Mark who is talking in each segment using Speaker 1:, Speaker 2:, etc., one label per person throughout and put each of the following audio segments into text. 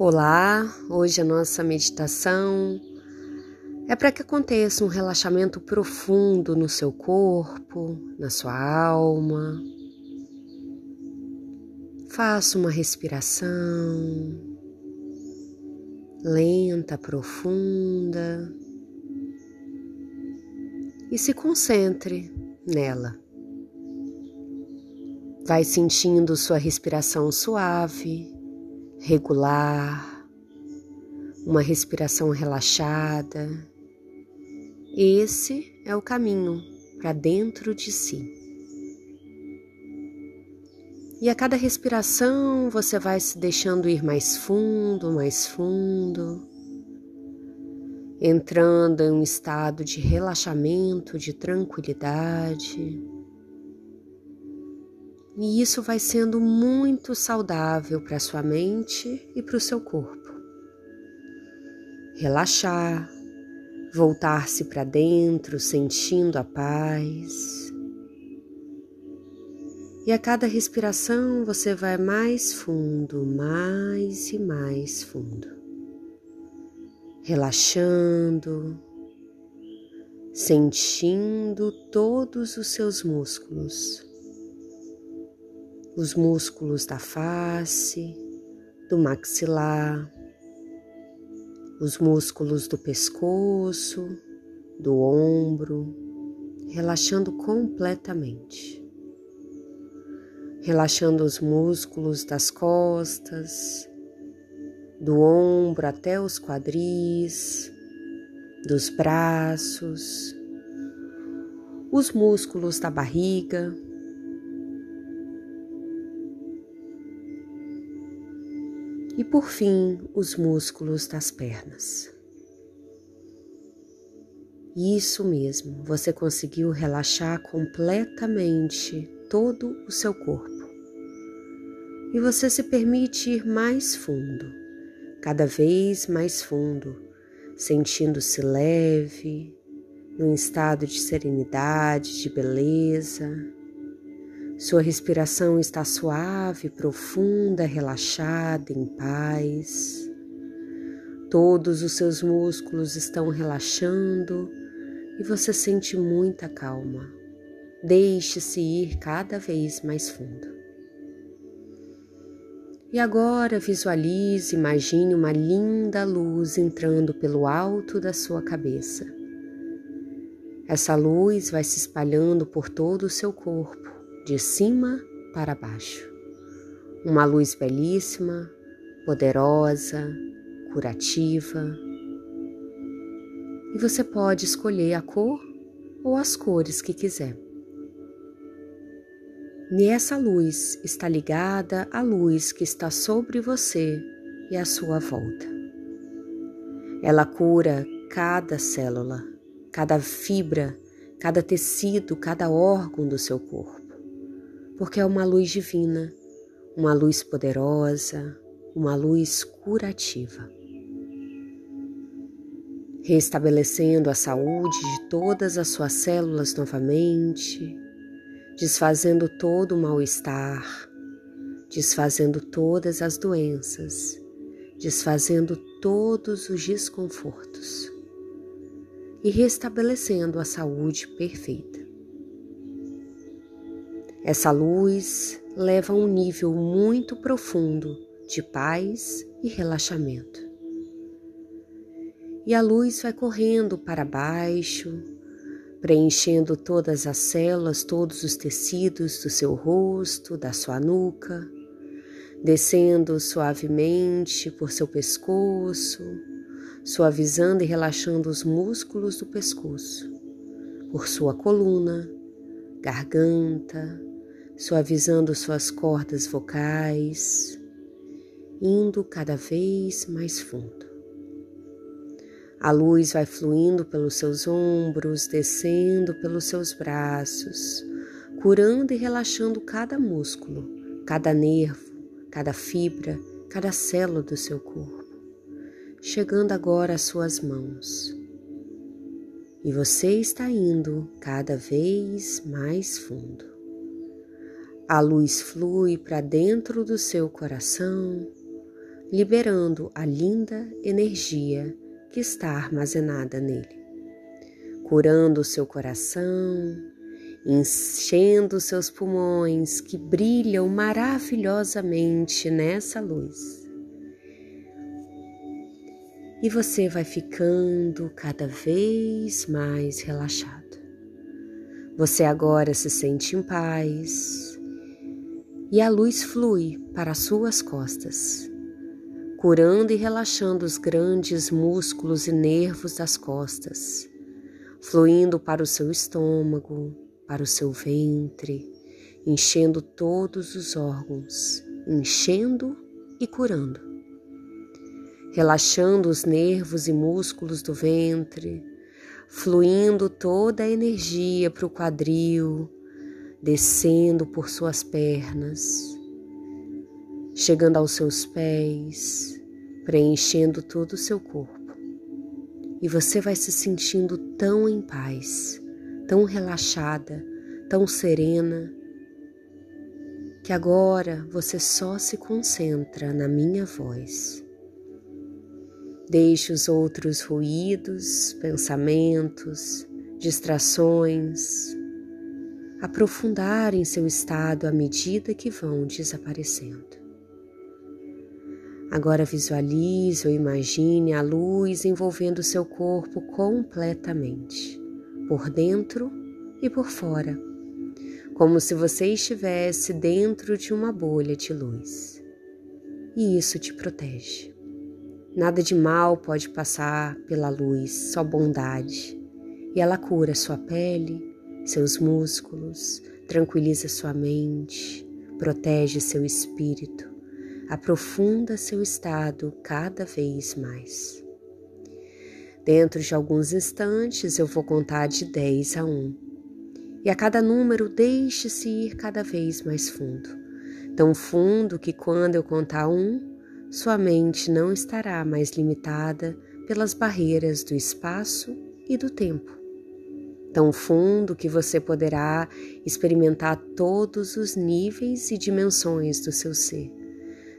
Speaker 1: Olá, hoje a nossa meditação é para que aconteça um relaxamento profundo no seu corpo, na sua alma. Faça uma respiração lenta, profunda e se concentre nela. Vai sentindo sua respiração suave regular, uma respiração relaxada. Esse é o caminho para dentro de si. E a cada respiração você vai se deixando ir mais fundo, mais fundo, entrando em um estado de relaxamento, de tranquilidade. E isso vai sendo muito saudável para sua mente e para o seu corpo. Relaxar, voltar-se para dentro, sentindo a paz. E a cada respiração você vai mais fundo, mais e mais fundo. Relaxando, sentindo todos os seus músculos os músculos da face, do maxilar, os músculos do pescoço, do ombro, relaxando completamente. Relaxando os músculos das costas, do ombro até os quadris, dos braços, os músculos da barriga, e por fim os músculos das pernas. Isso mesmo, você conseguiu relaxar completamente todo o seu corpo. E você se permite ir mais fundo, cada vez mais fundo, sentindo-se leve, num estado de serenidade, de beleza, sua respiração está suave, profunda, relaxada, em paz. Todos os seus músculos estão relaxando e você sente muita calma. Deixe-se ir cada vez mais fundo. E agora visualize, imagine uma linda luz entrando pelo alto da sua cabeça. Essa luz vai se espalhando por todo o seu corpo de cima para baixo. Uma luz belíssima, poderosa, curativa. E você pode escolher a cor ou as cores que quiser. E essa luz está ligada à luz que está sobre você e à sua volta. Ela cura cada célula, cada fibra, cada tecido, cada órgão do seu corpo porque é uma luz divina, uma luz poderosa, uma luz curativa. Restabelecendo a saúde de todas as suas células novamente, desfazendo todo o mal-estar, desfazendo todas as doenças, desfazendo todos os desconfortos e restabelecendo a saúde perfeita. Essa luz leva a um nível muito profundo de paz e relaxamento. E a luz vai correndo para baixo, preenchendo todas as células, todos os tecidos do seu rosto, da sua nuca, descendo suavemente por seu pescoço, suavizando e relaxando os músculos do pescoço, por sua coluna, garganta, suavizando suas cordas vocais, indo cada vez mais fundo. A luz vai fluindo pelos seus ombros, descendo pelos seus braços, curando e relaxando cada músculo, cada nervo, cada fibra, cada célula do seu corpo, chegando agora às suas mãos. E você está indo cada vez mais fundo. A luz flui para dentro do seu coração, liberando a linda energia que está armazenada nele, curando o seu coração, enchendo seus pulmões que brilham maravilhosamente nessa luz. E você vai ficando cada vez mais relaxado. Você agora se sente em paz e a luz flui para suas costas, curando e relaxando os grandes músculos e nervos das costas, fluindo para o seu estômago, para o seu ventre, enchendo todos os órgãos, enchendo e curando. Relaxando os nervos e músculos do ventre, fluindo toda a energia para o quadril, descendo por suas pernas, chegando aos seus pés, preenchendo todo o seu corpo. E você vai se sentindo tão em paz tão relaxada, tão serena, que agora você só se concentra na minha voz. Deixe os outros ruídos, pensamentos, distrações aprofundarem seu estado à medida que vão desaparecendo. Agora visualize ou imagine a luz envolvendo seu corpo completamente por dentro e por fora, como se você estivesse dentro de uma bolha de luz. E isso te protege. Nada de mal pode passar pela luz, só bondade. E ela cura sua pele, seus músculos, tranquiliza sua mente, protege seu espírito, aprofunda seu estado cada vez mais. Dentro de alguns instantes eu vou contar de 10 a 1. E a cada número deixe-se ir cada vez mais fundo. Tão fundo que quando eu contar um, sua mente não estará mais limitada pelas barreiras do espaço e do tempo. Tão fundo que você poderá experimentar todos os níveis e dimensões do seu ser.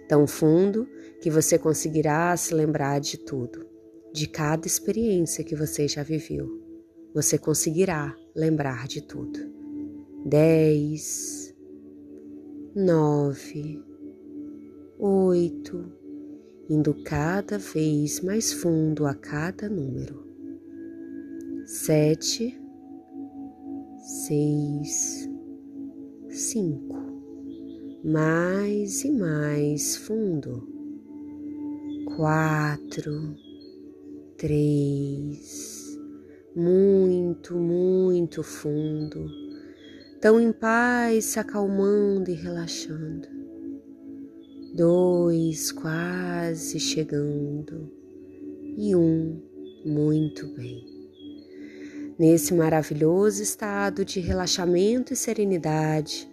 Speaker 1: Tão fundo que você conseguirá se lembrar de tudo de cada experiência que você já viveu. Você conseguirá lembrar de tudo. Dez, nove, oito, indo cada vez mais fundo a cada número. Sete, seis, cinco, mais e mais fundo. Quatro, três, muito, muito fundo, tão em paz, se acalmando e relaxando. Dois, quase chegando, e um, muito bem. Nesse maravilhoso estado de relaxamento e serenidade,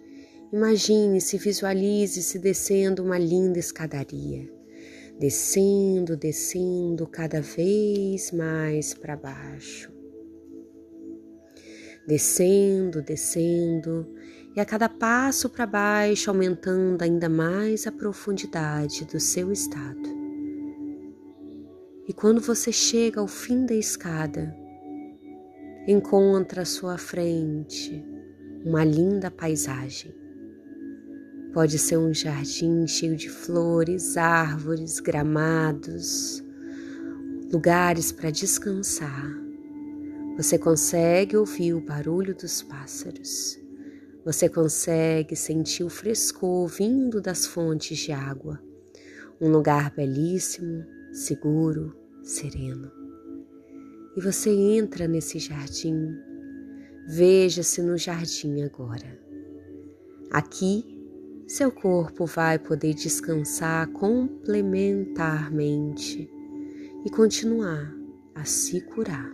Speaker 1: imagine-se, visualize-se descendo uma linda escadaria descendo, descendo cada vez mais para baixo. Descendo, descendo, e a cada passo para baixo aumentando ainda mais a profundidade do seu estado. E quando você chega ao fim da escada, encontra à sua frente uma linda paisagem Pode ser um jardim cheio de flores, árvores, gramados, lugares para descansar. Você consegue ouvir o barulho dos pássaros. Você consegue sentir o frescor vindo das fontes de água. Um lugar belíssimo, seguro, sereno. E você entra nesse jardim. Veja-se no jardim agora. Aqui seu corpo vai poder descansar complementarmente e continuar a se curar.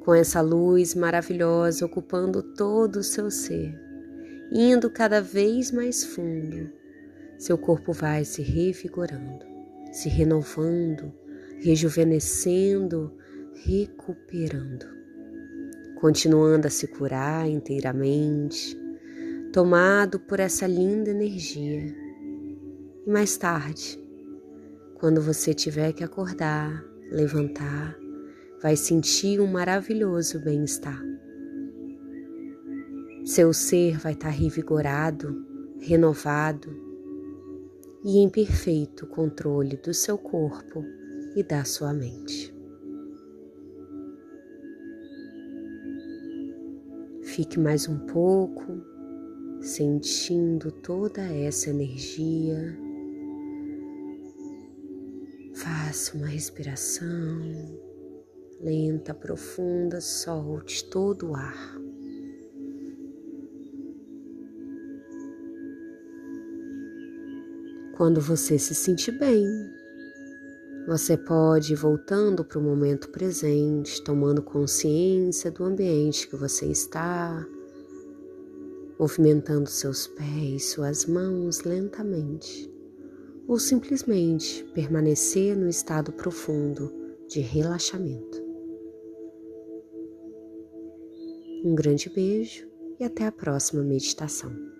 Speaker 1: Com essa luz maravilhosa ocupando todo o seu ser, indo cada vez mais fundo, seu corpo vai se revigorando, se renovando, rejuvenescendo, recuperando, continuando a se curar inteiramente tomado por essa linda energia E mais tarde, quando você tiver que acordar, levantar, vai sentir um maravilhoso bem-estar. Seu ser vai estar revigorado, renovado e em perfeito controle do seu corpo e da sua mente. Fique mais um pouco sentindo toda essa energia. Faça uma respiração lenta, profunda, solte todo o ar. Quando você se sentir bem, você pode ir voltando para o momento presente, tomando consciência do ambiente que você está, movimentando seus pés, suas mãos lentamente, ou simplesmente permanecer no estado profundo de relaxamento. Um grande beijo e até a próxima meditação.